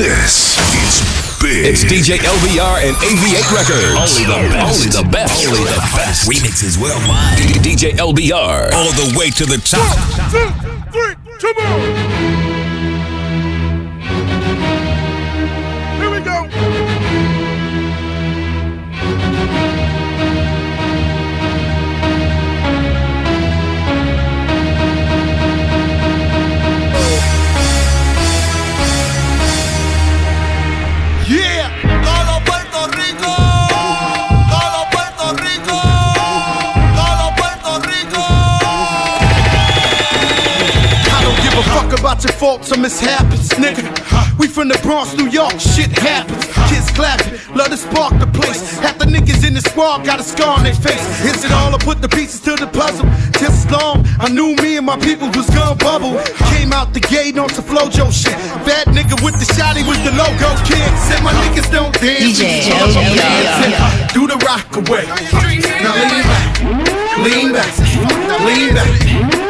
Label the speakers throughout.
Speaker 1: This is big.
Speaker 2: It's DJ LBR and AV8 Records.
Speaker 3: Only the best.
Speaker 2: Only the best.
Speaker 3: Only the best. Remixes worldwide.
Speaker 2: DJ LBR.
Speaker 3: All the way to the top.
Speaker 4: Two, three, come on. About your faults or mishaps, nigga. We from the Bronx, New York, shit happens. Kids clapping, love to spark the place. Half the niggas in the squad got a scar on their face. Is it all I put the pieces to the puzzle? Just long, I knew me and my people was gonna bubble. Came out the gate on some Flojo shit. Bad nigga with the shotty was the logo kid. Said my niggas don't dance.
Speaker 5: DJ
Speaker 4: just
Speaker 5: LBR.
Speaker 4: dance. Do the rock away. Now lean back, lean back, lean back,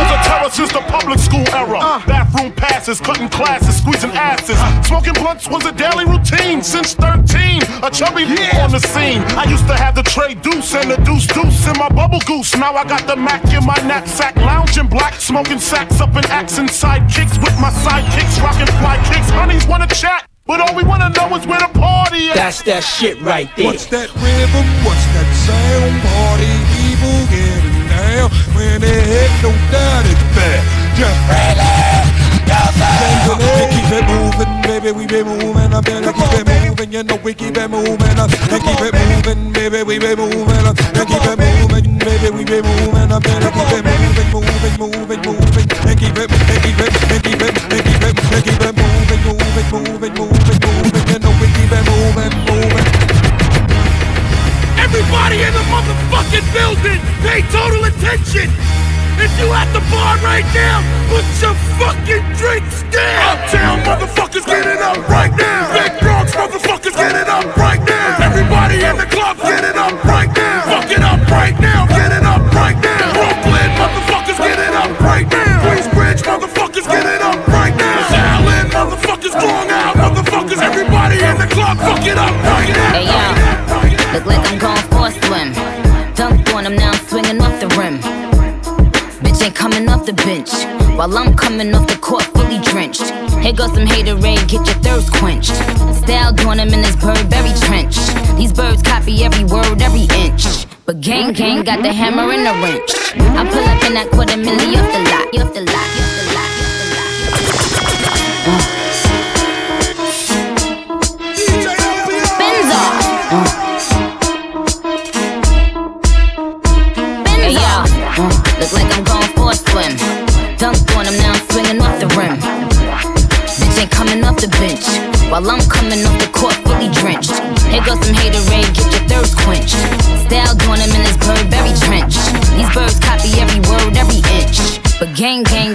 Speaker 6: I was a terror since the public school era. Uh. Bathroom passes, cutting classes, squeezing asses. Smoking blunts was a daily routine since 13. A chubby on the scene. I used to have the tray deuce and the deuce deuce in my bubble goose. Now I got the Mac in my knapsack, lounging black, smoking sacks up in accent sidekicks with my sidekicks, rocking fly kicks. Honeys wanna chat. But all we wanna know is where the party is.
Speaker 7: That's that shit right there.
Speaker 8: What's that rhythm? What's that sound? Party people getting down. When they hit, no doubt it's bad. Just and keep it moving, baby. We be moving. I better keep it moving. You know we keep it moving. uh, And keep it moving, baby. We be moving. uh, And keep it moving, baby. We be moving. I better keep it moving,
Speaker 5: While I'm coming off the court fully drenched. Here goes some haterade, get your thirst quenched. Style doing him in this Burberry trench. These birds copy every word, every inch. But gang gang got the hammer and the wrench. I pull up in that quarter milli off the lot, off the lot, off the lot, off the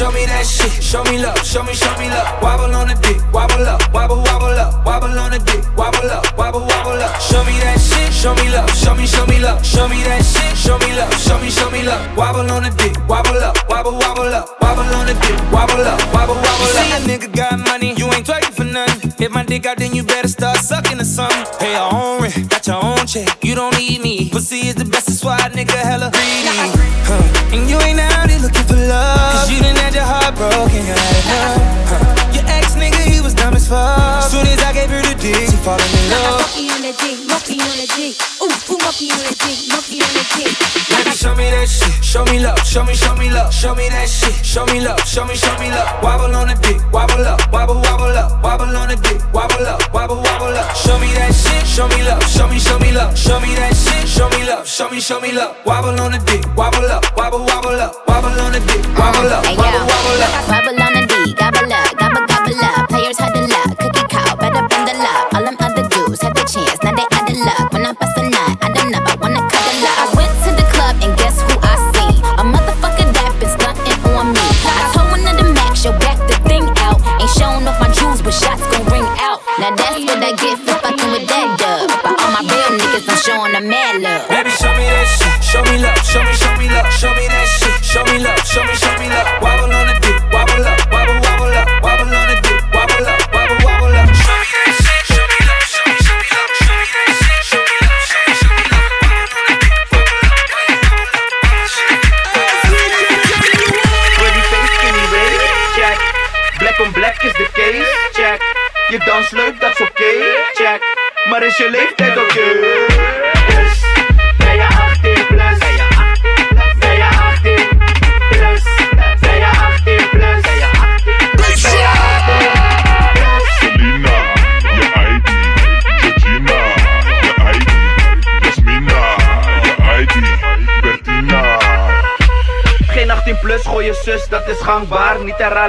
Speaker 9: Show me that shit. Show me love. Show me, show me love. Wobble on the dick. Wobble up. Wobble, wobble up. Wobble on the dick. Wobble up. Wobble, wobble up. Show me that shit. Show me love. Show me, show me love. Show me that shit. Show me love. Show me, show me love. Wobble on the dick. Wobble up. Wobble, wobble up. Wobble on the dick. Wobble up. Wobble, wobble up.
Speaker 10: See a nigga got money, you ain't twerking for nothing. If my dick out, then you better start sucking or something. Pay your own rent, got your own check. You don't need me. Pussy is the best, that's why a nigga hella greedy. Broken, you had enough. Huh. Your ex nigga, he was dumb as fuck. Soon as I gave her the dick, she falling in love.
Speaker 5: Monkey on in a dick, monkey on in a dick.
Speaker 9: Baby, show me that shit, show me love, show me, show me love, show me that shit, show me love, show me, show me love. Wobble on the dick, wobble up, wobble, wobble up, wobble on the dick, wobble up, wobble, wobble up. Show me that shit, show me love,
Speaker 11: show me, show me love, show me that shit, show me love, show me, show me love.
Speaker 9: Wobble on the dick, wobble up, wobble, wobble up, wobble on the dick, wobble up, wobble, wobble up,
Speaker 5: wobble on the dick, gobble up, gobble, gobble up. Players the luck, cookie cow, better bend the luck. Now that's what I get for fucking with that dub. But all my real niggas, I'm showing the mad love.
Speaker 9: Baby, show me that shit. Show me love. Show me, show me love. Show me that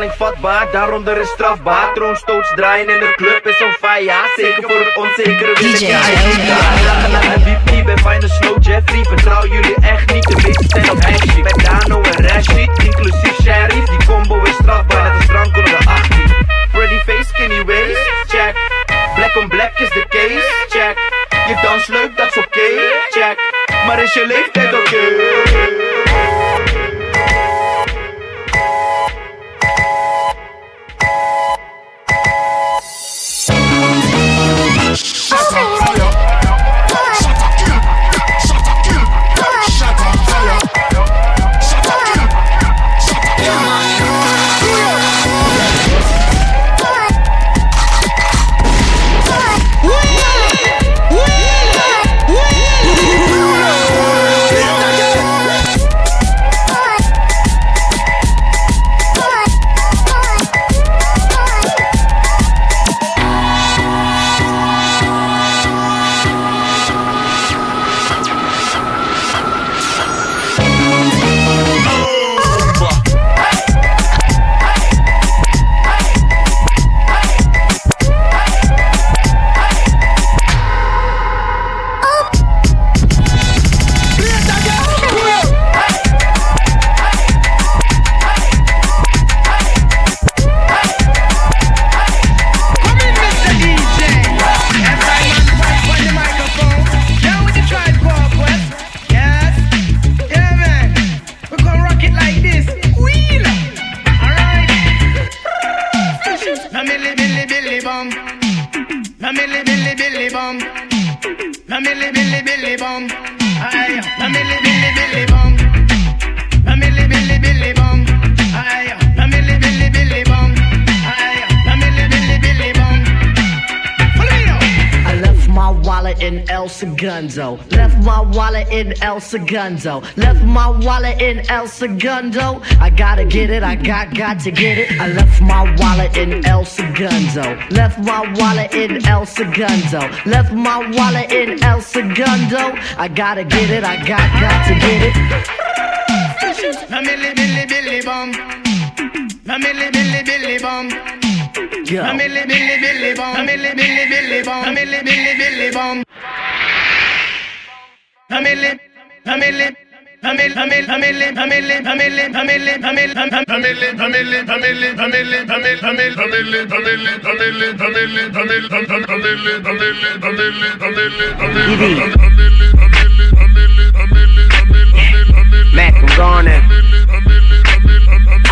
Speaker 7: herhaling vatbaar, daaronder is strafbaar. Troonstoots draaien in de club is on fire. Zeker voor het onzekere wil ik je. Lachen naar mijn VP, ben fijne slow Jeffrey. Vertrouw jullie echt niet, de meeste zijn op hashie. Met Dano en Rashid, inclusief Sheriff. Die combo is strafbaar, net als drank onder de 18. Pretty face, skinny waist, check. Black on black is de case, check. Je dans leuk, dat is oké, check. Maar is je leeftijd oké?
Speaker 12: I Segundo. Left my wallet in El Segundo. I gotta get it, I got got to get it. I left my wallet in El Segundo. Left my wallet in El Segundo. Left my wallet in El Segundo. I gotta get it, I got got to get it.
Speaker 13: Milli billy billy bum. Milli billy billy bum. Na milli billy billy bum. Milli billy billy bum. Milli billy billy bum. Na milli. Na milli. Na milli. Na milli. Na milli. Na milli. Na milli. Na milli. Na milli. Na milli. Na milli. Na milli. Na milli. Na milli. Na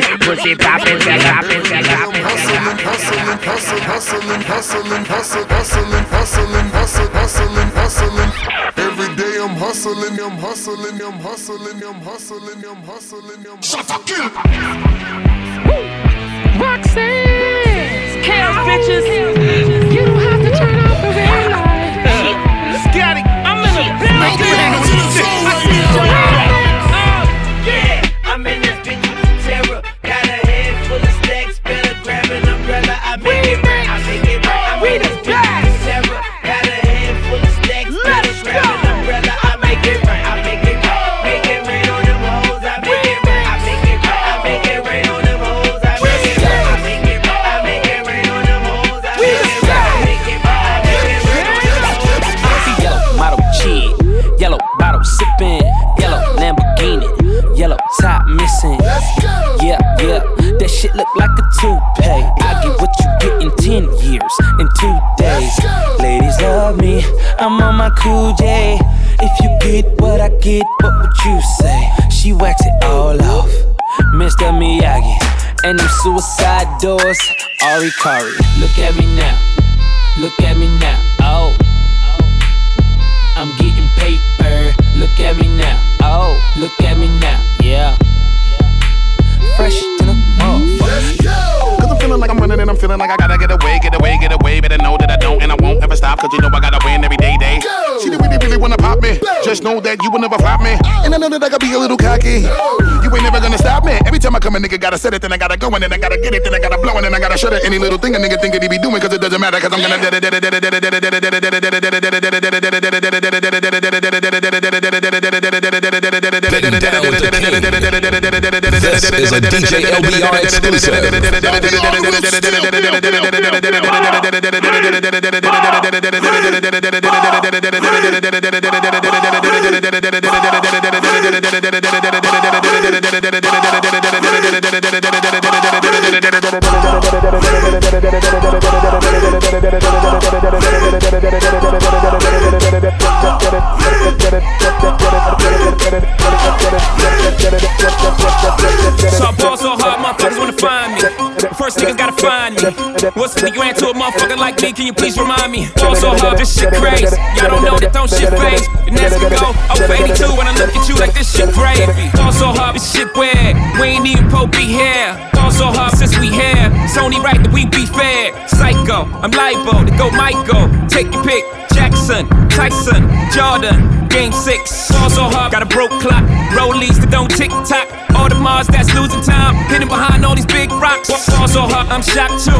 Speaker 14: poppin', pussy poppin', back poppin',
Speaker 15: back poppin', back poppin'. Every day
Speaker 16: I'm hustling, I'm hustling, I'm hustling, I'm hustling, I'm hustling, I'm hustling. Shut up, kill.
Speaker 14: Roxanne, chaos bitches, you
Speaker 17: shit look like a toupee. I get what you get in 10 years, in two days. Ladies love me, I'm on my cool J. If you get what I get, what would you say? She wax it all off, Mr. Miyagi. And them suicide doors, Ari Kari. Look at me now, look at me now, oh. I'm getting paper, look at me now, oh. Look at me now, yeah. Fresh
Speaker 18: feeling like I gotta get away, get away, get away. Better know that I don't and I won't ever stop. Cause you know I gotta win every day, day. She really, really wanna pop me. Just know that you will never flop me. And I know that I gotta be a little cocky. You ain't never gonna stop me. Every time I come, a nigga gotta set it, then I gotta go, and then I gotta get it, then I gotta blow, and then I gotta shut it. Any little thing a nigga think that he be doing, cause it doesn't matter, cause I'm gonna.
Speaker 2: This is a DJ LBR
Speaker 17: So I ball so hard, motherfuckers wanna find me. First niggas gotta find me. What's 50 grand to a motherfucker like me? Can you please remind me? Ball so hard, this shit crazy. Y'all don't know that don't shit phase. And as we go, I'm 82 when I look at you like this shit gravy. Ball so hard, this shit weird. We ain't even po be here. Ball so hard since we here. It's only right that we be fair. Psycho, I'm liable to go Michael. Take your pick. Jackson, Tyson, Jordan, Game 6. Ball so hard, got a broke clock. Rollies that don't tick tock. All the Mars that's losing time. Hidden behind all these big rocks. Ball so hard, I'm shocked too.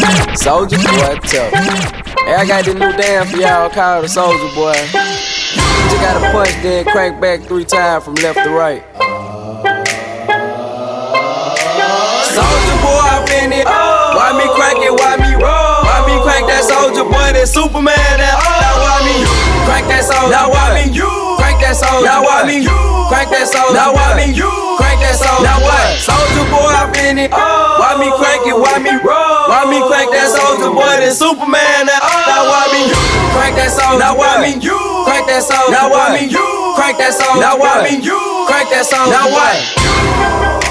Speaker 18: That
Speaker 11: Soldier boy, tell. Hey, I got this new dance for y'all called the Soldier Boy. You just gotta punch, then crank back three times from left to right. Soldier boy, I been it. Why me crank it? Why me roll? Why me crank that soldier boy? That Superman? That oh, now why me crank that soldier? Now why me crank that soldier? Now why me crank that soldier? Now why me you? crank that soldier? Now what? Soldier boy, I been it. Oh. Why me crank it? Why me roll? Why me crank that soldier boy? That Superman? That now why me you? crank that soldier? Now why me you? crank that soldier? Now why me you? crank that soldier? Now why me you? crank that soldier? Now what?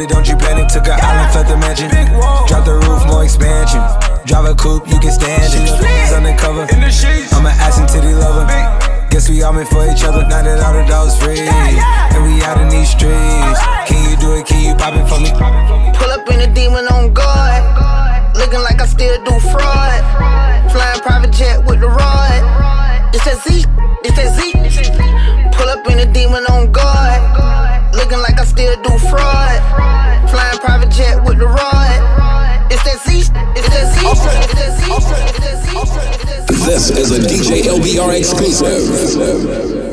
Speaker 19: It, don't you panic. Took an island, felt the mansion. Drop the roof, more expansion. Drive a coupe, you can stand it. He's undercover. I'm an ass and titty lover. Guess
Speaker 20: Guess we all meant for each other. Now that all the dogs free, and we out in these streets. Can you do it? Can you pop it for me?
Speaker 21: Pull up in a demon on guard. Looking like I still do fraud. Flying private jet with the rod. It's that Z, it's that Z. Pull up in a demon on guard. Looking like I still do fraud.
Speaker 2: This is a DJ LBR exclusive.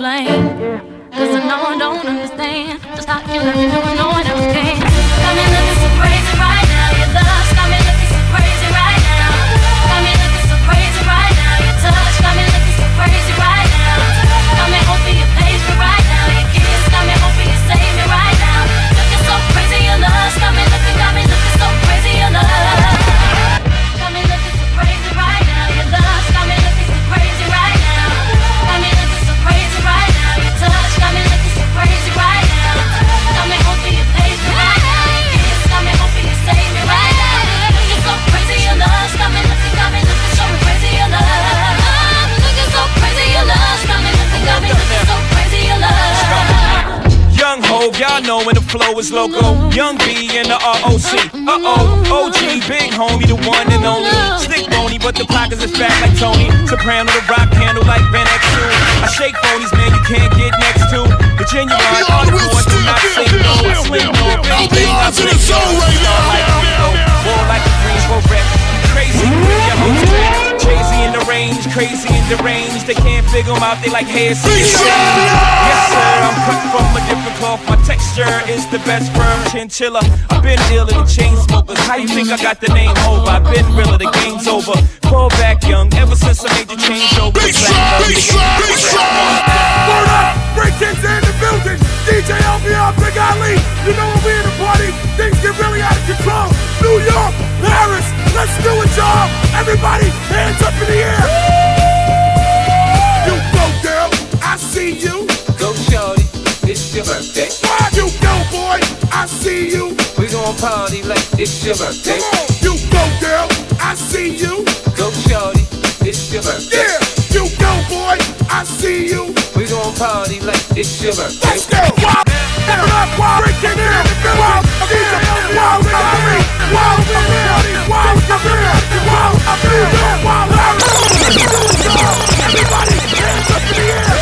Speaker 22: Blame. Cause I know I don't understand just how you let me
Speaker 17: the flow loco. Young B and the ROC. Uh oh, OG, big homie, the one and only. Stick bony, but the pockets is fat like Tony. Soprano, the rock handle like Ben X2. I shake phonies, man, you can't get next to. The genuine, all the boys do not sing no. I sling no, if anything, I sing no. Star like Rico, war like a Greensboro wreck. Crazy, your host. Crazy in the range, crazy in the range. They can't figure 'em out, they like hair. Yes, sir, I'm cut from a different cloth. Texture is the best firm chinchilla. I've been dealing with chain smokers. How you think I got the name over? I've been real realer, the game's over. Fall back young, ever since I made the change over. Big shot, big shot, big shot.
Speaker 6: Word up! Break kids in the building. DJ LBR, Big Ali. You know when we in the party, things get really out of control. New York, Paris, let's do it, y'all. Everybody, hands up in the air. You go, girl. I see you.
Speaker 9: It's your birthday.
Speaker 6: Why you go, boy? I see you.
Speaker 9: We gon' party like it's your birthday.
Speaker 6: Come on, you go, girl. I see you.
Speaker 9: Go, shorty, it's your birthday.
Speaker 6: Yeah, you go, boy. I see you.
Speaker 9: We gon' party like it's your birthday.
Speaker 6: Let's go. Wild, wild, break it down, wild, wild, wild, wild, wild, New York, wild, Larry. Everybody, hands up in the air.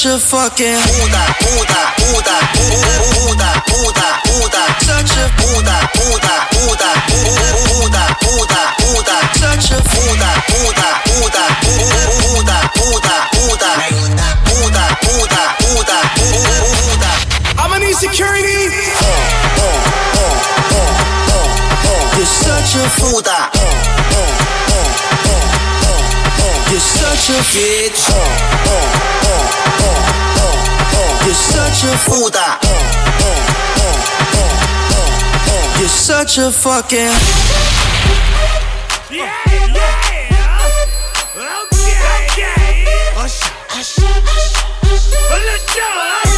Speaker 11: Such a fucking.
Speaker 23: Puta, puta, puta, puta, puta, puta. Such a puta, puta, puta, puta, puta, puta. Such a puta, puta, puta, puta, puta, puta. Puta, puta, puta, puta. I'ma need security. You're such a puta. You're such a bitch. Oh, oh, oh, You're such a puta. You're such a fucking.
Speaker 7: Yeah, yeah. Okay, okay. Hush, hush, hush. Let's go.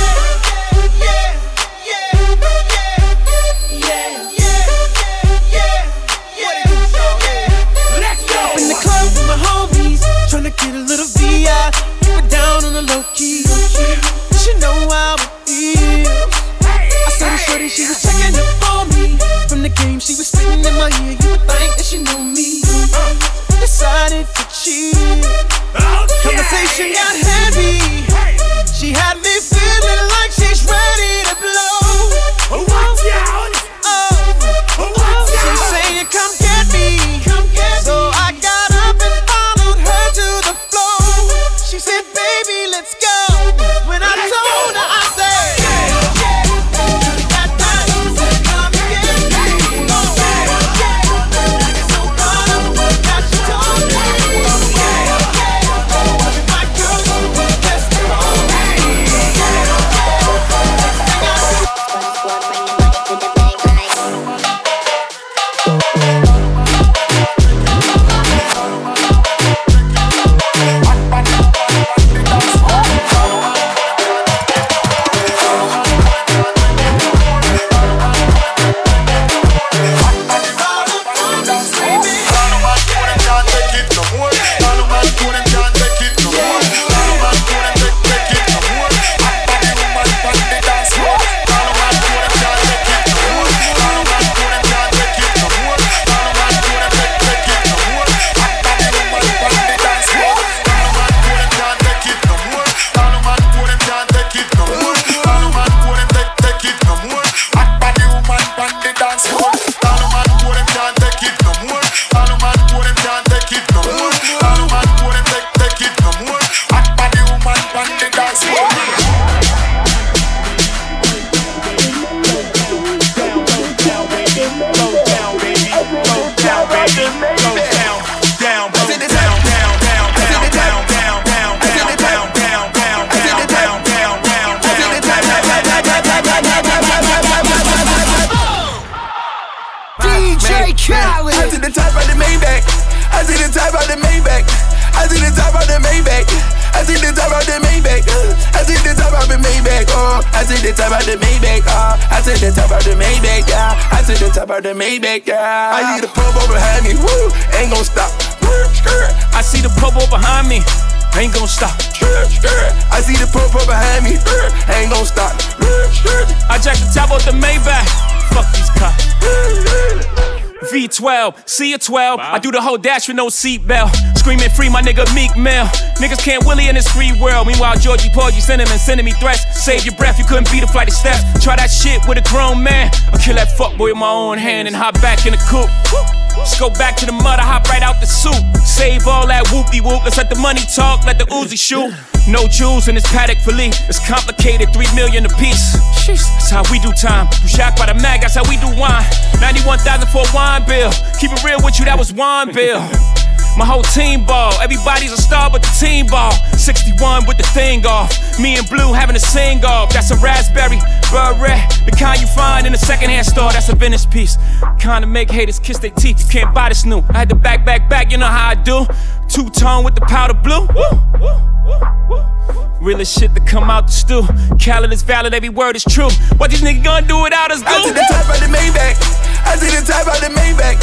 Speaker 9: She was checking up on me. From the game, she was spitting in my ear. You would think that she knew me. Uh, decided to cheat.
Speaker 6: Oh,
Speaker 17: Conversation got V12, see a 12. I do the whole dash with no seatbelt. Screaming free, my nigga Meek Mill. Niggas can't Willie in this free world. Meanwhile, Georgie Porgy sending and sending me threats. Save your breath, you couldn't beat a flight of steps. Try that shit with a grown man. I'll kill that fuckboy with my own hand and hop back in the coupe. Just go back to the mud, I hop right out the soup. Save all that whoopty whoop. Let's let the money talk, let the Uzi shoot. No jewels in this Patek Philippe. It's complicated, three million a piece. That's how we do time. You shocked by the mag, that's how we do wine. 91,000 for a wine bill. Keep it real with you, that was wine bill. My whole team ball, everybody's a star but the team ball. 61 with the thing off. Me and Blue having a sing off. That's a raspberry. Burberry, the kind you find in a secondhand store, that's a vintage piece. Kinda make haters kiss their teeth, you can't buy this new. I had to back, back, back, you know how I do. Two tone with the powder blue. Realest shit to come out the stew. Khaled is valid, every word is true. What these niggas gonna do without us, do?
Speaker 24: I took the top out the Maybach. I took the top out the Maybach.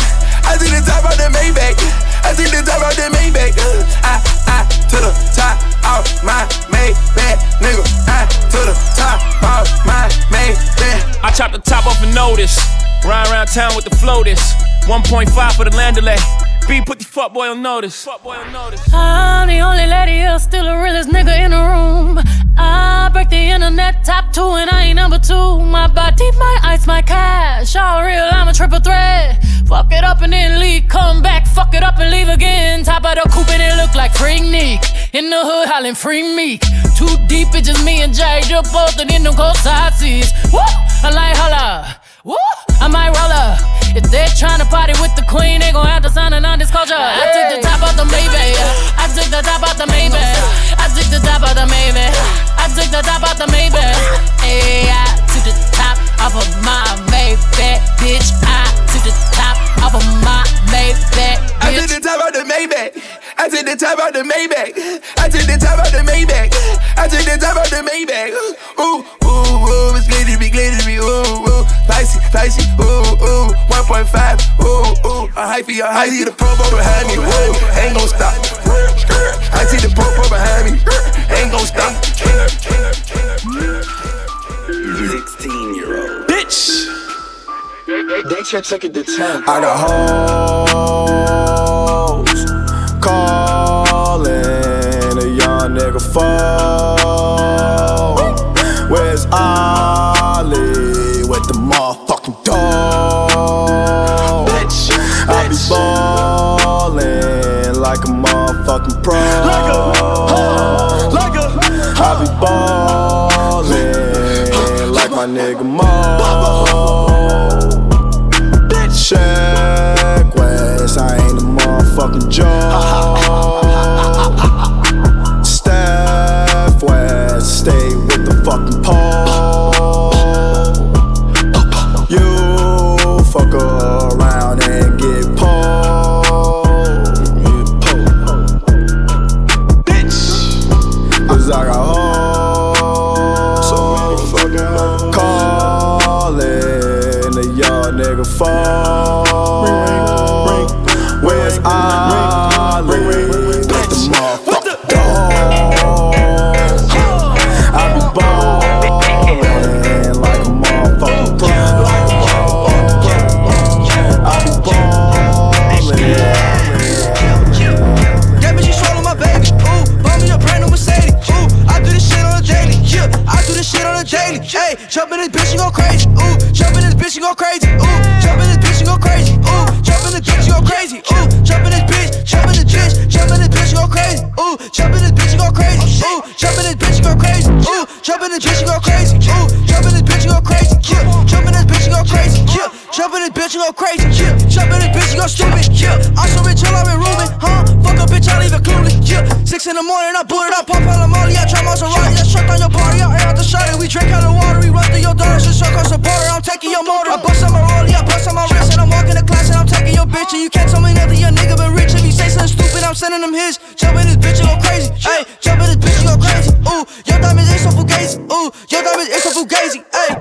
Speaker 24: I took the top out the Maybach. I took the top out the Maybach. Uh, I, I to the top off my Maybach, nigga. I to the top off my Maybach.
Speaker 17: I chopped the top off a notice. Ride around town with the floaters. 1.5 for the landaulet. B put the fuck boy on notice. Fuck boy on notice.
Speaker 22: I'm the only lady here, still the realest nigga in the room. I break the internet top two, and I ain't number two. My body, my ice, my cash. All real, I'm a triple threat. Fuck it up and then leave. Come back, fuck it up and leave again. Top of the coupe and it look like Freaknik. In the hood, hollering free meek. Too deep, it's just me and Jay. Just both in them cold side seats. Woo! I like holla. Woo! I might roll up. If they're trying to party with the queen, they gon' have to sign a non-disclosure. I took the top off the Maybach. I took the top off the Maybach. I took the top off the Maybach. I took the top off the Maybach. Hey, I took the top off of my Maybach, bitch. I took the top off of my Maybach,
Speaker 24: I took the top out the Maybach. I took the top out the Maybach. I took the top out the Maybach. I took the top out the Maybach. Ooh, ooh, ooh, it's glittery, be glittery. Ooh, ooh, spicy, spicy. Ooh, ooh, 1.5. Ooh, ooh, a hyphy, a hyphy. The promo behind me. Ooh, ain't gon' stop. I see the promo behind me. Ain't gon' stop.
Speaker 25: 16 year old.
Speaker 17: Bitch!
Speaker 25: They should take it to 10.
Speaker 20: I got hoes calling a young nigga phone. Where's Ollie with the motherfucking dog? Bitch, I be ballin' like a motherfucking pro. Like a, like a, I be ballin' like my nigga joke.
Speaker 26: In this bitch, you go crazy. Ooh, jump in this bitch, you go crazy. Yeah, jump in this bitch, you go crazy. Yeah, jump in this bitch, you go crazy. Yeah, jump in this bitch, you go stupid. Yeah, I'm so rich, I've been rooming. Huh? Fuck a bitch, I leave it clueless. Yeah, six in the morning, I boot it up, pop out Molly, I try Maserati, I shut down your party, I air out the shot, we drink out the water, we run through your daughters, just suck the border, I'm taking your motor. I bust on my rollie, I bust on my wrist, and I'm walking the class, and I'm taking your bitch, and you can't tell me nothing, your nigga been rich. If you say something stupid, I'm sending them his. Jump in this bitch, you go crazy. Hey, jump in this bitch, you go crazy. Ooh, your diamonds ain't so fugazi. Ooh, your diamonds ain't so fugazi. Hey,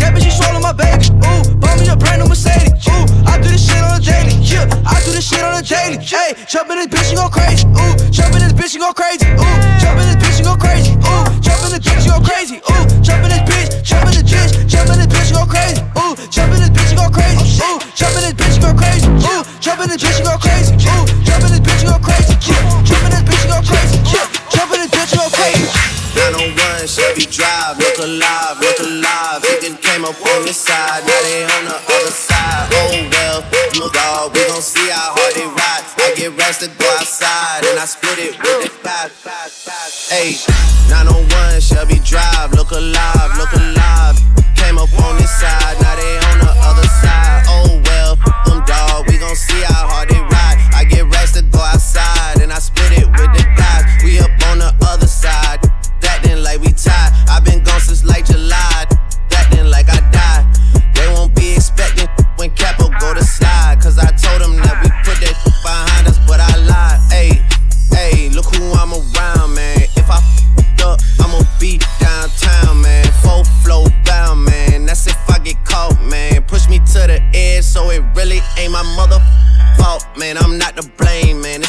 Speaker 26: that bitch, you swallow my baby. Ooh, buy me a brand new Mercedes. Ooh, I do this shit on a daily. Yeah, I do this shit on a daily. Hey, jump in this bitch, you go crazy. Ooh, jump in this bitch, you go crazy. Ooh, jump in this bitch, you go crazy. Ooh, jump in this bitch, you go crazy. Ooh, jump in this bitch, jump in this bitch, jump in this bitch, you go crazy. Ooh, jump in this bitch, you go crazy. Ooh, jump in this bitch, you go crazy. Ooh, jump in this bitch, you go crazy. Ooh, jump in this bitch, you go crazy. Jump in this bitch, you go crazy. Jump in this bitch, you go crazy.
Speaker 23: 901 Chevy Drive, look alive, look alive. Chicken came up on this side, now they on the other side. Oh well, look dog, we gon' see how hard they ride. I get rested, outside, and I split it with the pie. Hey, 901 Chevy Drive, look alive, look alive. My mother fault, man. I'm not to blame, man.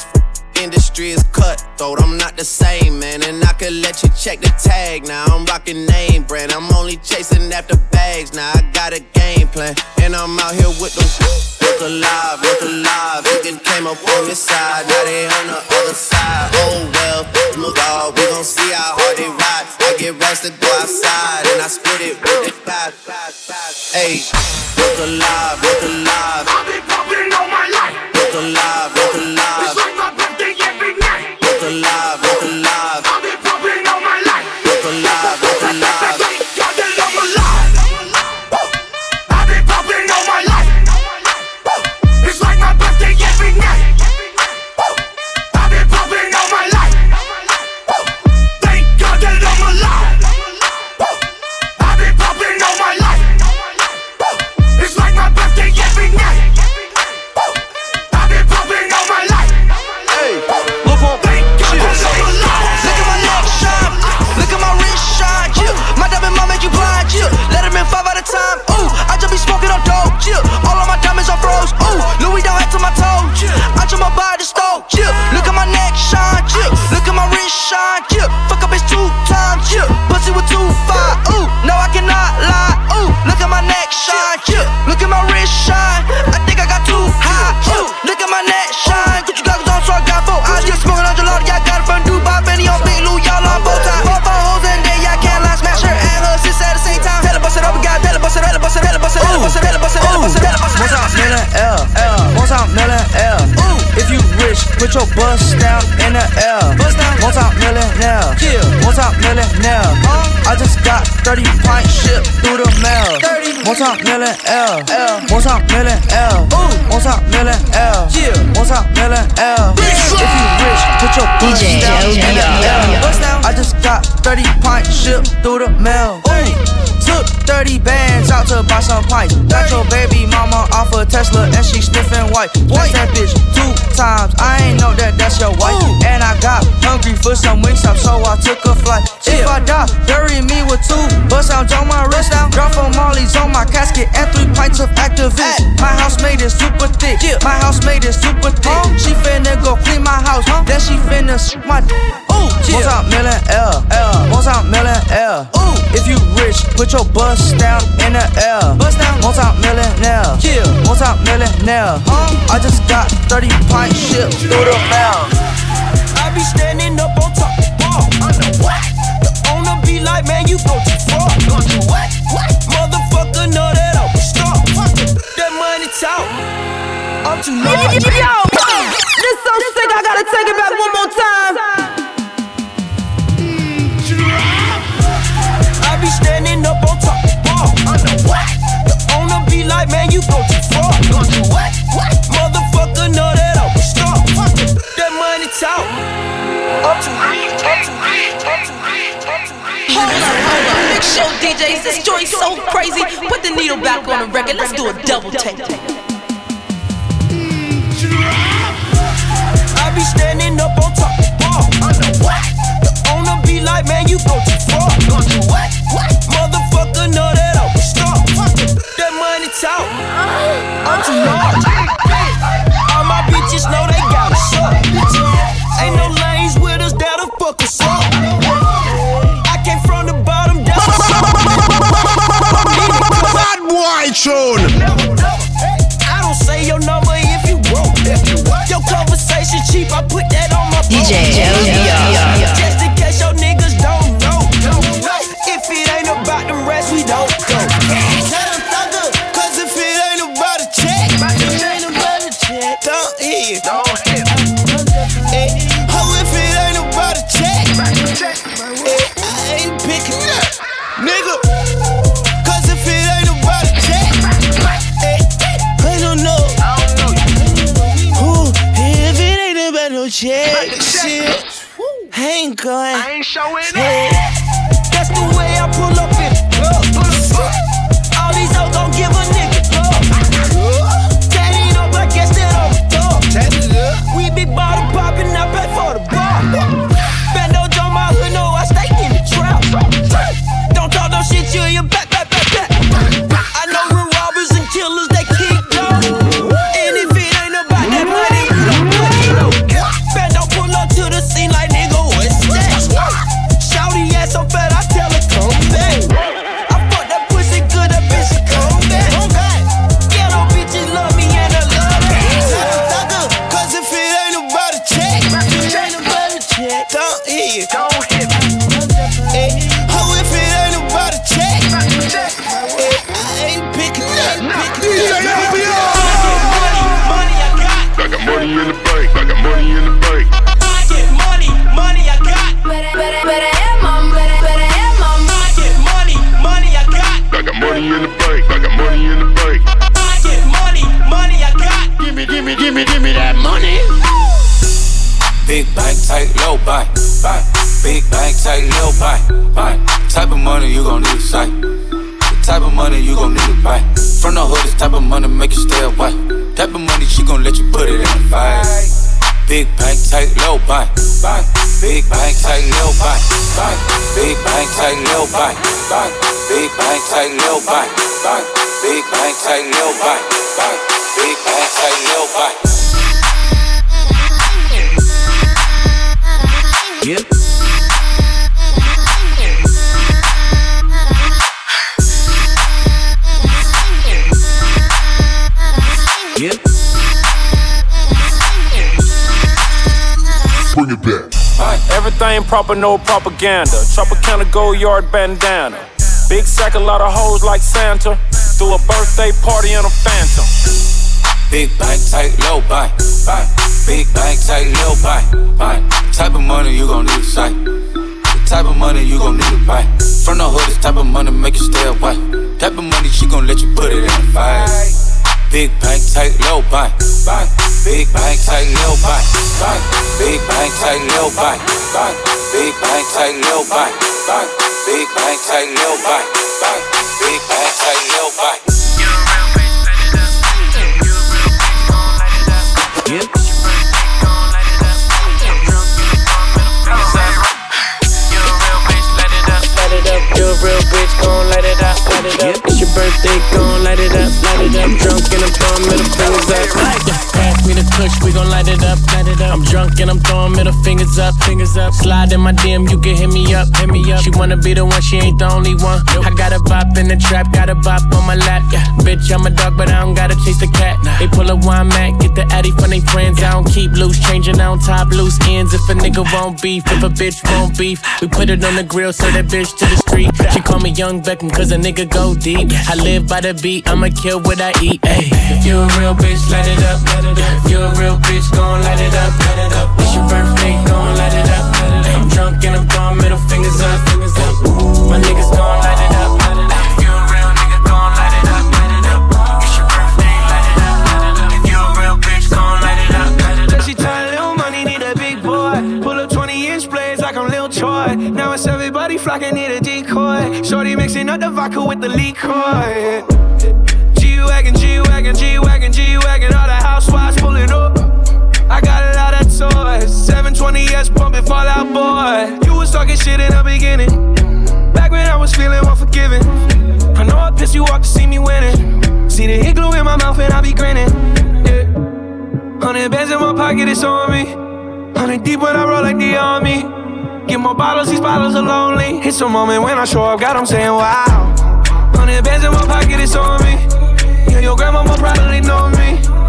Speaker 23: This industry is cutthroat. I'm not the same, man. And I could let you check the tag. Now I'm rocking name brand. I'm only chasing after bags. Now I got a game plan. And I'm out here with them. Look alive, look alive. You can came up on this side. Now they on the other side. Oh well, look all. We gon' see how hard they ride. I get rest to go outside. And I split it with the tide. Hey, look alive, look alive.
Speaker 6: I've been popping all my life.
Speaker 23: Look alive, look alive.
Speaker 6: Night.
Speaker 26: Wrist shine. Yeah. Fuck up bitch two times. Yeah. Pussy with two five. Ooh, no I cannot lie. Ooh, look at my neck shine. Yeah. Look at my wrist shine. Put your bust down in the L. Bust down. One time millionaire. Yeah. One time millionaire. I just got 30 pints shipped through the mail. 30. One time million L. L. One time million L. Ooh. One time million L. Yeah. One time million L. If you rich, put your bust
Speaker 27: DJ
Speaker 26: down in the
Speaker 27: LBR.
Speaker 26: L. Bust down. I just got 30 pints shipped through the mail. Ooh. Took 30 bands out to buy some pints. Got your baby mama off a Tesla and she sniffing white. White that bitch two times. I ain't know that that's your wife. And I got hungry for some wings up, so I took a flight. If I die, bury me with two bust out on my wrist. Drop from Molly's on my casket and three pints of Actavis. My house made is super thick. My house made is super thick. She finna go clean my house. Then she finna shoot my. Ooh, yeah. One time million L. L. One time million L. Ooh, if you rich, put your bust down in the L. Bust down. One time millionaire. Yeah. One time millionaire. I just got 30 pints shipped through the mail.
Speaker 28: I be standing up on top of the bar. The owner be like, man, you go too far. Go too what? What? Motherfucker, know that I'm a star. That money talk. I'm too large.
Speaker 29: Yo, this so sick, I gotta take it back one more time.
Speaker 28: You go too far. Go too what? What? Motherfucker, know that I'm star. That money talk. I'm too rich. I'm too rich. I'm too rich. I'm too rich.
Speaker 29: Hold up, hold up. Big show DJs, this joint's so crazy. Put the needle back on the record. Let's do a double take. Mm.
Speaker 28: I be standing up on top of the bar. What? The owner be like, man, you go too far. Go too what? What? Motherfucker, know that I'm a star. Money. I'm too large. All my bitches know they got a suck. Ain't no lanes with us that'll fuck us up. I came from the bottom down.
Speaker 4: Bad boy tune.
Speaker 28: I don't say your number if you broke. Your conversation cheap, I put that on my phone.
Speaker 27: DJ LBR.
Speaker 28: Stay
Speaker 30: away. Type of money she gon' let you put it in the fight. Big bank, tight, low buy, buy. Big bank, tight, low buy, buy. Big bank, tight, low buy, buy. Big bank, tight, low buy, buy. Big bank, tight, low buy, buy. Big bank, tight, low.
Speaker 31: Yep. Yep.
Speaker 32: Everything proper, no propaganda. Tropicana gold yard bandana. Big sack, a lot of hoes like Santa. Threw a birthday party in a phantom.
Speaker 30: Big bank, tight, low buy, buy. Big bank, tight, low buy, buy. Type of money you gon' need to sight. The type of money you gon' need to buy. From the hood, this type of money make you stay away. Type of money she gon' let you put it in the fight. Big bank, tight, low buy, buy. Big bank, tight, low buy, buy. Big bank, tight, low buy, buy. Big bank, tight, low buy, buy. Big bank, tight, low buy, buy. Big bank, tight, low buy.
Speaker 31: Yep.
Speaker 28: Real bitch, gon' light it up, light it up. It's your birthday, gon' light it up, light it up. Drunk fingers up. Yeah, pass me the kush, we gon' light it up, light it up. I'm drunk and I'm throwing middle fingers up, fingers up. Slide in my DM, you can hit me up, hit me up. She wanna be the one, she ain't the only one. I got a bop in the trap, got a bop on my lap, yeah. Bitch, I'm a dog, but I don't gotta chase the cat. They pull a wine mat, get the addy from they friends. I don't keep loose, changing on top loose ends. If a nigga won't beef, if a bitch won't beef, we put it on the grill, so that bitch to the street. She call me Young Beckham, cause a nigga go deep. I live by the beat, I'ma kill what I eat. Ayy, if you a real bitch, light it up. If you a real bitch, gon' light it up. It's your birthday, gon' light it up. I'm drunk and I'm throwing middle fingers up. My niggas it up. If you a real nigga, gon' light it up. It's your birthday, light it up. You a real bitch, gon' light it up.
Speaker 33: She tired, little money, need a big boy. Pull up 20 inch blades like I'm Lil Troy. Now it's everybody flocking, need a decoy. Shorty mixing up the vodka with the liquor. G Wagon, G Wagon, G Wagon, G Wagon. All the housewives pulling up. I got a lot of toys. 720S pumping Fallout Boy. You was talking shit in the beginning. Back when I was feeling unforgiving. I know I pissed you off to see me winning. See the hit glue in my mouth and I be grinning. Yeah. Hundred bands in my pocket, it's on me. Hundred deep when I roll like the army. Get more bottles, these bottles are lonely. It's a moment when I show up, God, I'm saying wow. Hundred bands in my pocket, it's on me. Yeah, your grandma probably know me.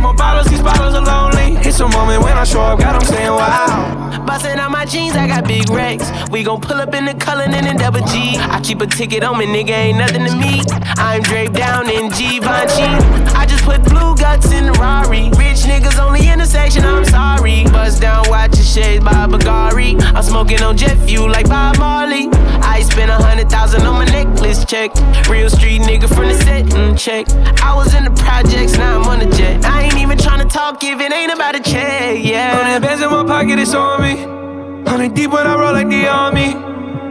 Speaker 33: More bottles, these bottles are lonely. It's a moment when I show up, God, I'm saying wow.
Speaker 28: Bustin' out my jeans, I got big racks. We gon' pull up in the Cullinan and double G. I keep a ticket on me, nigga, ain't nothing to me. I'm draped down in Givenchy. I just put blue guts in the Rari. Rich niggas only intersection, I'm sorry. Bust down, watch your shades by Bagari. I'm smoking on jet fuel like Bob Marley. I spent a hundred thousand on my necklace check. Real street nigga from the setting check. I was in the projects, now I'm on the jet. I ain't even tryna talk if it ain't about a check, yeah.
Speaker 33: Hundred bands in my pocket, it's on me. Hundred deep when I roll like the army.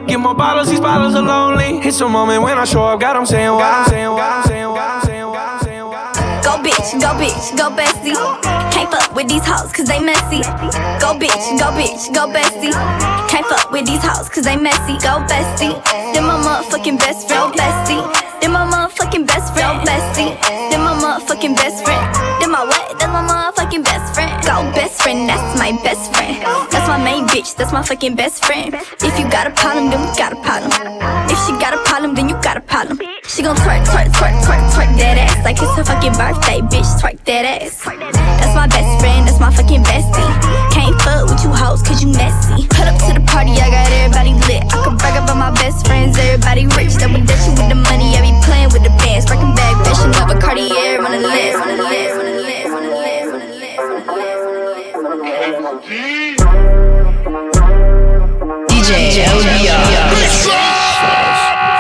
Speaker 33: Get more bottles, these bottles are lonely. It's a moment when I show up, God, I'm saying wow. I'm saying wow. I'm saying wow. I'm saying wow. I'm saying wow.
Speaker 34: Go bitch, go bitch, go bestie. Can't fuck with these hoes cause they messy. Go bitch, go bitch, go bestie. Can't fuck with these hoes cause they messy. Go bestie. Then my motherfucking best friend. Go bestie. Then my motherfucking best friend. Go bestie. Then my motherfucking best friend. Go best friend, that's my best friend. That's my main bitch, that's my fucking best friend. If you got a problem, then we got a problem. If she got a problem, then you got a problem. She gon' twerk, twerk, twerk, twerk, twerk that ass like it's her fucking birthday, bitch. Twerk that ass. That's my best friend, that's my fucking bestie. Can't fuck with you hoes cause you messy. Put up to the party, I got everybody lit. I could brag about my best friends, everybody rich. Double dutching with the money, I be playing with the bands. Breaking bag, fashion of a Cartier on the list,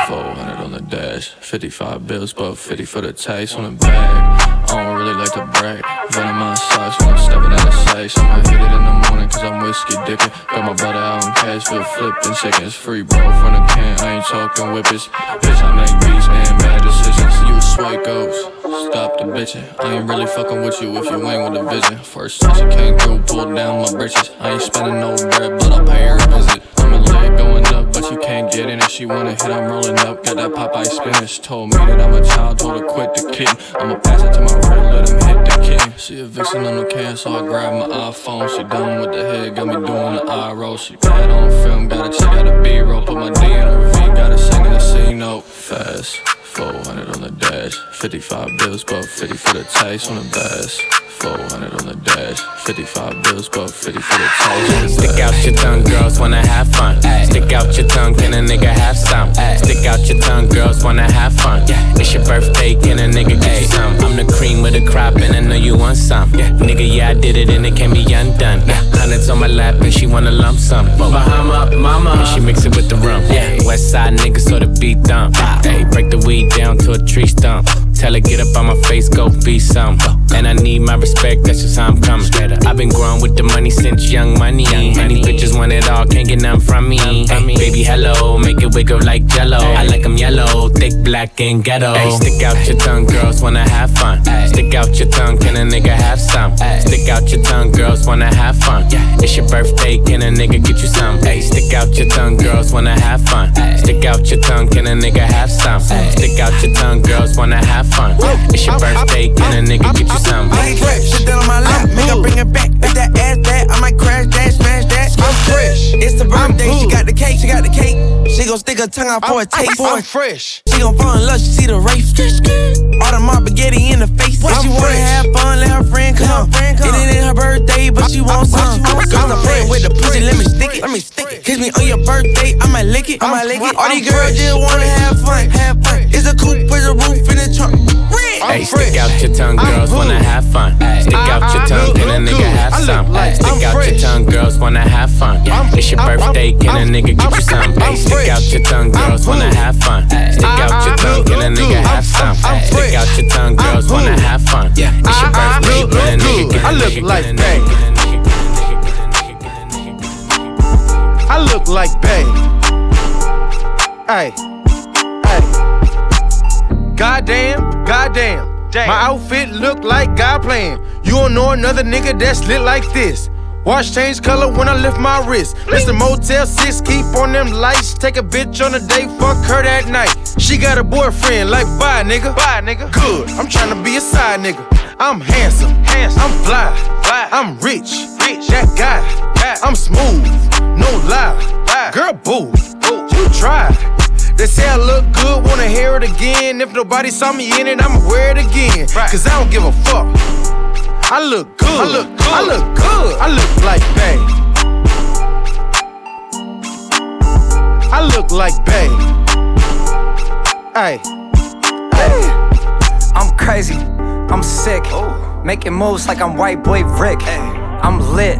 Speaker 35: 400 on the dash. 55 bills, but 50 for the taste on the bag. I don't really like to brag. Venom my socks when I'm stepping out of sight. So I'ma hit it in the morning cause I'm whiskey dicking. Got my brother out in Cashville flipping seconds. Free bro from the can, I ain't talking whippers. Bitch, I make beats and bad decisions. You swipe goes. Stop the bitchin'. I ain't really fuckin' with you if you ain't with a vision. First time she came through, pulled down my britches. I ain't spendin' no bread, but I'll pay her a visit. I'ma goin' it going up, but you can't get in it. She wanna hit, I'm rollin' up. Got that Popeye spinach. Told me that I'm a child, told her quit the kid. I'ma pass it to my right, let him hit the kid. She a vixen on the can, so I grab my iPhone. She done with the head, got me doin' the eye roll. She bad on film, gotta check out the B roll. Put my D in her V, gotta sing in the C note fast. 400 on the dash, 55 bills, but 50 for the tax on the bass. 400 on the dash, 55 bills, but 50 for the tax.
Speaker 36: Stick out your tongue, girls wanna have fun. Stick out your tongue, can a nigga have some? Stick out your tongue, girls wanna have fun. It's your birthday, can a nigga want a lump sum. Bahama mama, and she mix it with the rum. Yeah. West side niggas so the beat dump. Hey, break the weed down to a tree stump. Tell her get up on my face, go be some. And I need my respect, that's just how I'm coming. I've been growing with the money since young money. Young Many bitches want it all, can't get none from me. Ay, baby, hello, make it wiggle like jello. I like them yellow, thick, black, and ghetto. Ay, stick out your tongue, girls wanna have fun. Stick out your tongue, can a nigga have some? Stick out your tongue, girls wanna have fun. It's your birthday, can a nigga get you some? Ay, stick out your tongue, girls wanna have fun. Stick out your tongue, can a nigga have some? Stick out your tongue, girls wanna have fun. It's your birthday, can a nigga get you What's time
Speaker 24: I ain't fresh. Shit down on my lap. Make her bring it back. If that ass back. I might crash that, smash that. I'm fresh. It's the birthday. She got the cake. She got the cake. She gon' stick her tongue out for I'm, a taste. I'm, I'm fresh. She gon' fall in love. She see the race. All the mob spaghetti in the face. What she wanna have fun. Let her friend come. Her friend come. It ain't her birthday, but she wants some. I'm a friend with the pussy. Let me stick it. Let me stick it. Kiss me on your birthday. I might lick it. I might lick it. All these girls just wanna have fun. Have fun. It's a coupe with a roof in the trunk.
Speaker 36: Hey, stick out your tongue, girls wanna have fun. Stick out your tongue, can a nigga have some? Stick out your tongue, girls wanna have fun. It's your birthday, can a nigga get you some? Hey, stick out your tongue, girls wanna have fun. Stick out your tongue, can a nigga have some? Stick out your tongue, girls wanna have fun. It's your birthday, can a nigga get
Speaker 37: you some? I look like bang. Hey. Goddamn, goddamn. Damn. My outfit look like God playing. You don't know another nigga that's lit like this. Watch change color when I lift my wrist. Mr. Motel 6, keep on them lights. Take a bitch on a date, fuck her that night. She got a boyfriend, like bye nigga. Bye nigga. Good, I'm trying to be a side nigga. I'm handsome, handsome. I'm fly, fly. I'm rich, rich. That guy. I'm smooth, no lie. lie. Girl, boo, boo. you try. They say I look good, wanna hear it again. If nobody saw me in it, I'ma wear it again. Cause I don't give a fuck. I look good. I look good. I look good. I look like bae. I look like bae. Hey. Hey.
Speaker 38: I'm crazy. I'm sick. Ooh. Making moves like I'm white boy Rick. I'm lit.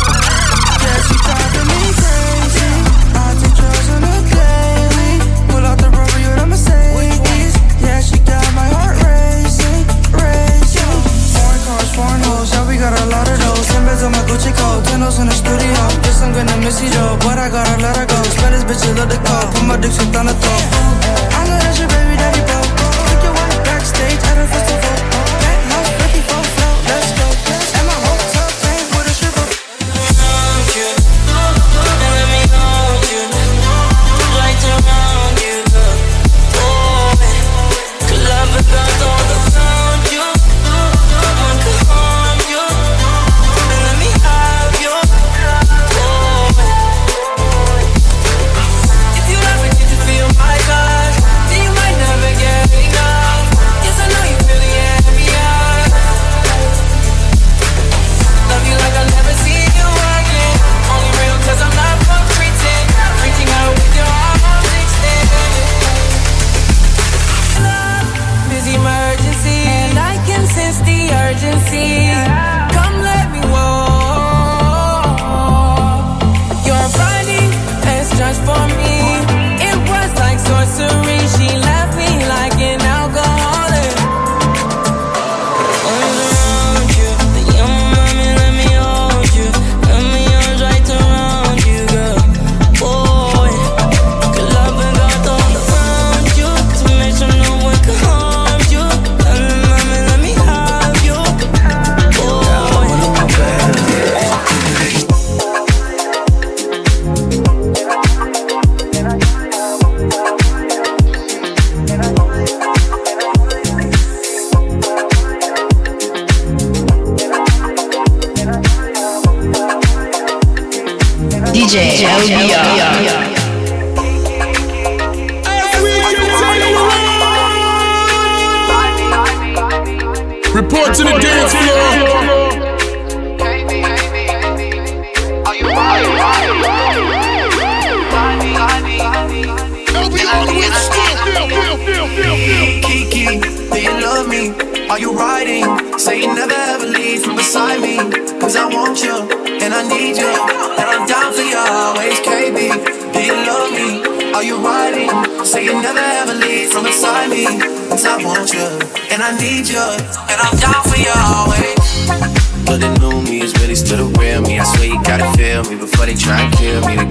Speaker 38: Soon as I'm Gucci coat, ten in the studio Guess I'm gonna miss you, yo, but I gotta let her go Spend this bitch, love the call, put my dick on the throat. I know
Speaker 26: that's your baby daddy, bro Take your wife backstage at a festival Penthouse, 54 flow, let's go. And my hotel paint with a stripper Around you, and
Speaker 23: let me hold you Right around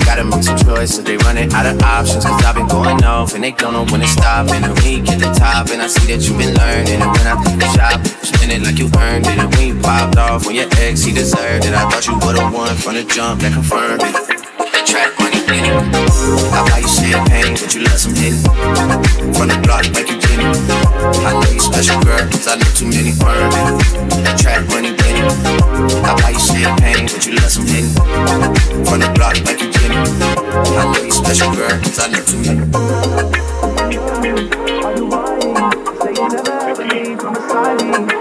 Speaker 23: gotta make some choices, they running out of options. Cause I've been going off and they don't know when to stop. And when you get the top, and I see that you've been learning. And when I take the shop, spend it like you earned it. And you popped off when your ex, he deserved it. I thought you would've won from the jump that confirmed it. That track penny. I buy you champagne, but you love some hidden. From the block, like you Jenny. I know you special, girl, cause I know too many. That track money, penny. I buy you champagne, but you love some hidden. From the block, like you Jenny. I know you special, girl, cause I know too many.
Speaker 26: Cause I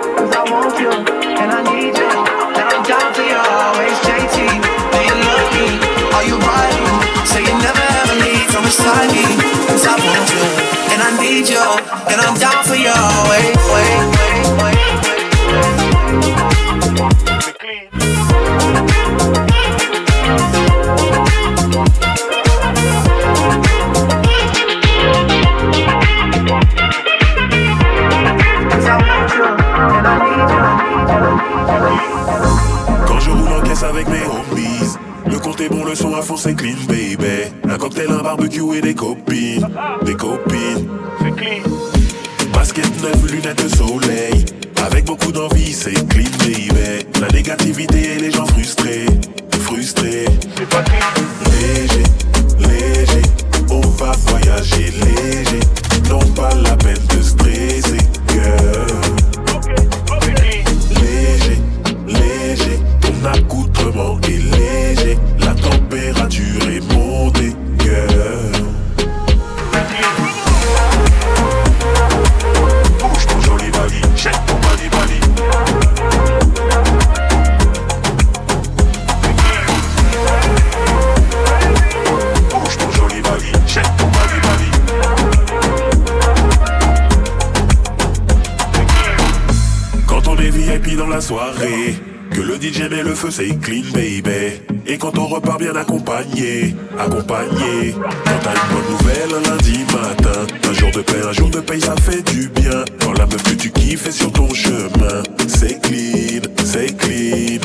Speaker 39: est bon, le son à fond c'est clean, baby. Un cocktail, un barbecue et des copines, des copines. C'est clean. Basket neuf, lunettes de soleil. Avec beaucoup d'envie, c'est clean, baby. La négativité et les gens frustrés, frustrés. C'est pas Léger, léger, on va voyager léger. Non, pas la peine de stresser, girl. Soirée, que le DJ met le feu, c'est clean, baby. Et quand on repart bien accompagné, accompagné. Quand t'as une bonne nouvelle un lundi matin, un jour de paix, un jour de paye, ça fait du bien. Quand la meuf que tu kiffes est sur ton chemin, c'est clean, c'est clean.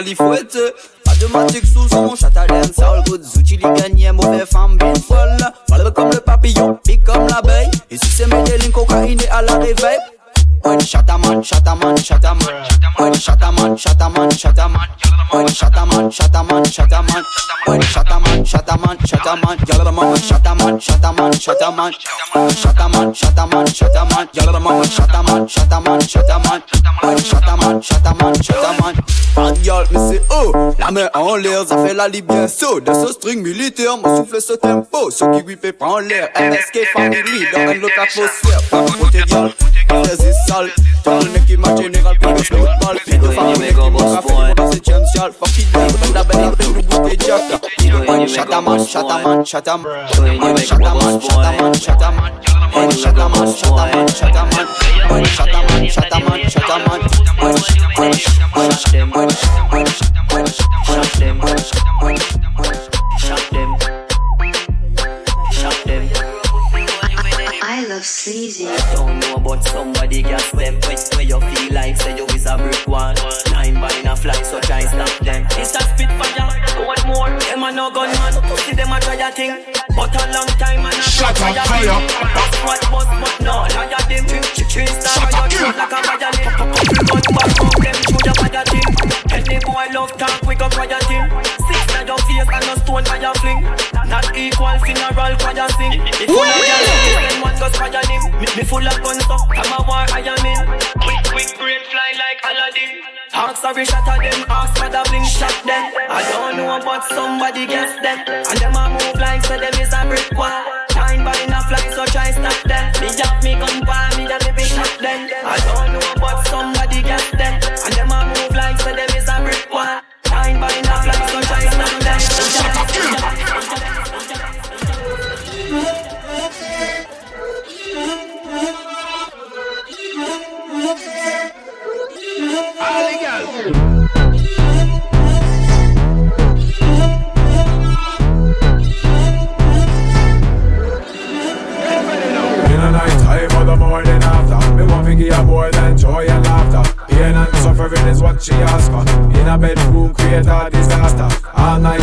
Speaker 38: li fwet Mathématiques sous son châtelaine Sale good. Zouchi li gagne Mauvais femme bien folle Malheureux comme le papillon Pique comme l'abeille. Et si c'est Medellin cocaïne à la réveil When shataman, shataman, shataman When shataman, shataman, shataman When shataman, shataman, shataman When shataman, shataman, shataman Yalalaman, shataman, shataman, shataman Shataman, shataman, shataman Yalalaman, shataman La main en l'air, ça fait la libyen saut. De ce string militaire, mon souffle ce tempo. Ce qui whippé prend l'air. Family, dans un autre atmosphère. Pas de côté diable, pas le mec qui m'a général, le le mec qui m'a. Fuck it, dans la belle, avec le bout des jack. Chataman, chataman, chataman. Chataman, chataman, chataman. Shot them. Shot them. Shot them.
Speaker 40: I love sleazy.
Speaker 38: Don't know about somebody gas them. West where you feel like say you is a brick one. Nine by in a fly, so try stop them. It's a spitfire. What more? Them a no gunman. See them a try a thing. But a long time and
Speaker 41: Shut up,
Speaker 38: fire That's what was but no Liar them Three stars
Speaker 41: Shut up, kill
Speaker 38: Like a violin But back up them Through the fire team thing. Any boy love talk we go fire thing. Six na your face and no stone fire fling. Not equal funeral choir sing. If full of girls, then one goes fire him. Me, me full of guns so I'm a war I am in. Quick quick brain fly like Aladdin. Ask sorry shatter them, ask for the bling shot them. I don't know but somebody gets them. And them a move like so them is a brick wall. Time by a fly so try stop them. Me have me gun by me that me be shot them. I don't know but somebody gets them
Speaker 37: suffering is what she ask for In a bedroom create a disaster All night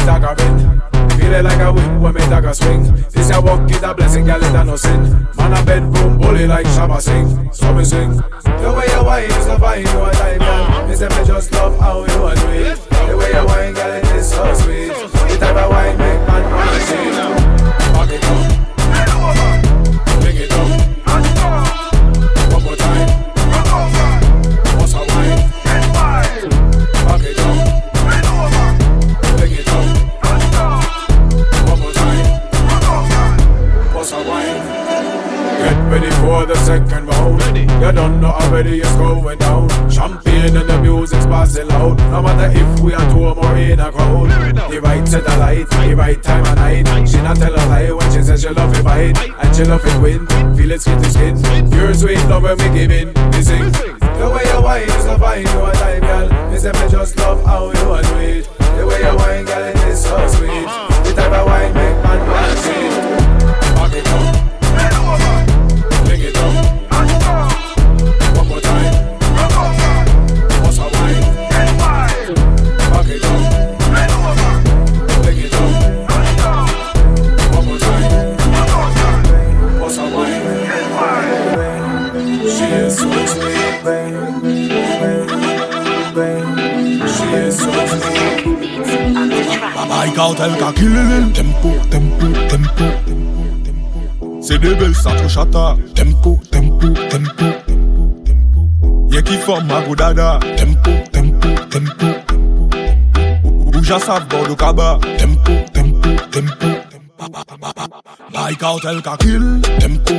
Speaker 37: daggering Feeling like a wind when me dagger swing. This a walk is a blessing, girl, it a no sin. Man a bedroom bully like Shabba sing So me sing The way you wine is a fine, you a time, girl Me say me just love how you a do it The way you wine, girl, it is so sweet. The type of wine make man wanna see For the second round. You don't know already it's going down. Champagne and the music's passing loud. No matter if we are two or more in a crowd. The right to the light, the right time of night. She not tell a lie when she says she love it fight. And she love it win. Feel it skin to skin. Pure sweet love when we give in. We sing. The way you wine is so fine, you a time, girl. Me say me just love how you do it.
Speaker 41: ta yon ka kililil Tempo, tempo, tempo. Se de bel sa tro chata. Tempo, tempo, tempo Ye ki form a go dada Tempo, tempo, tempo Ouja sa vbor do kaba. Tempo, tempo, tempo Ba yi ka hotel ka kil Tempo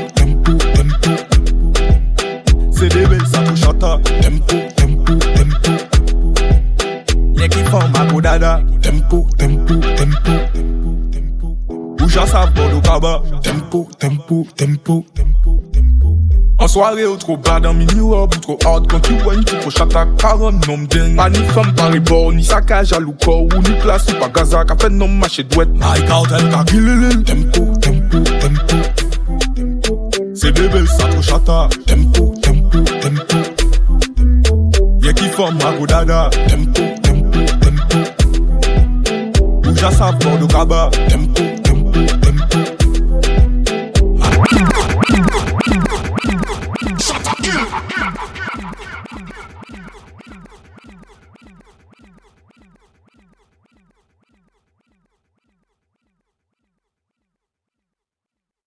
Speaker 41: tempo, tempo, tempo, tempo. An soare ou tro bad an minirob Ou tro hard kon ki wany Tou pou chatak karon nom den A ni fam pari bor Ni sakaj alou kor Ou ni plas ou pa gaza Ka fen nom mache dwet Ma e kaotel ka gililil Tempo, tempo, tempo, tempo. Se bebel sa tro chatak Tempo, tempo, tempo, tempo Ye ki fam a go dada Tempo, tempo, tempo. Ou ja sa bor do kaba Tempo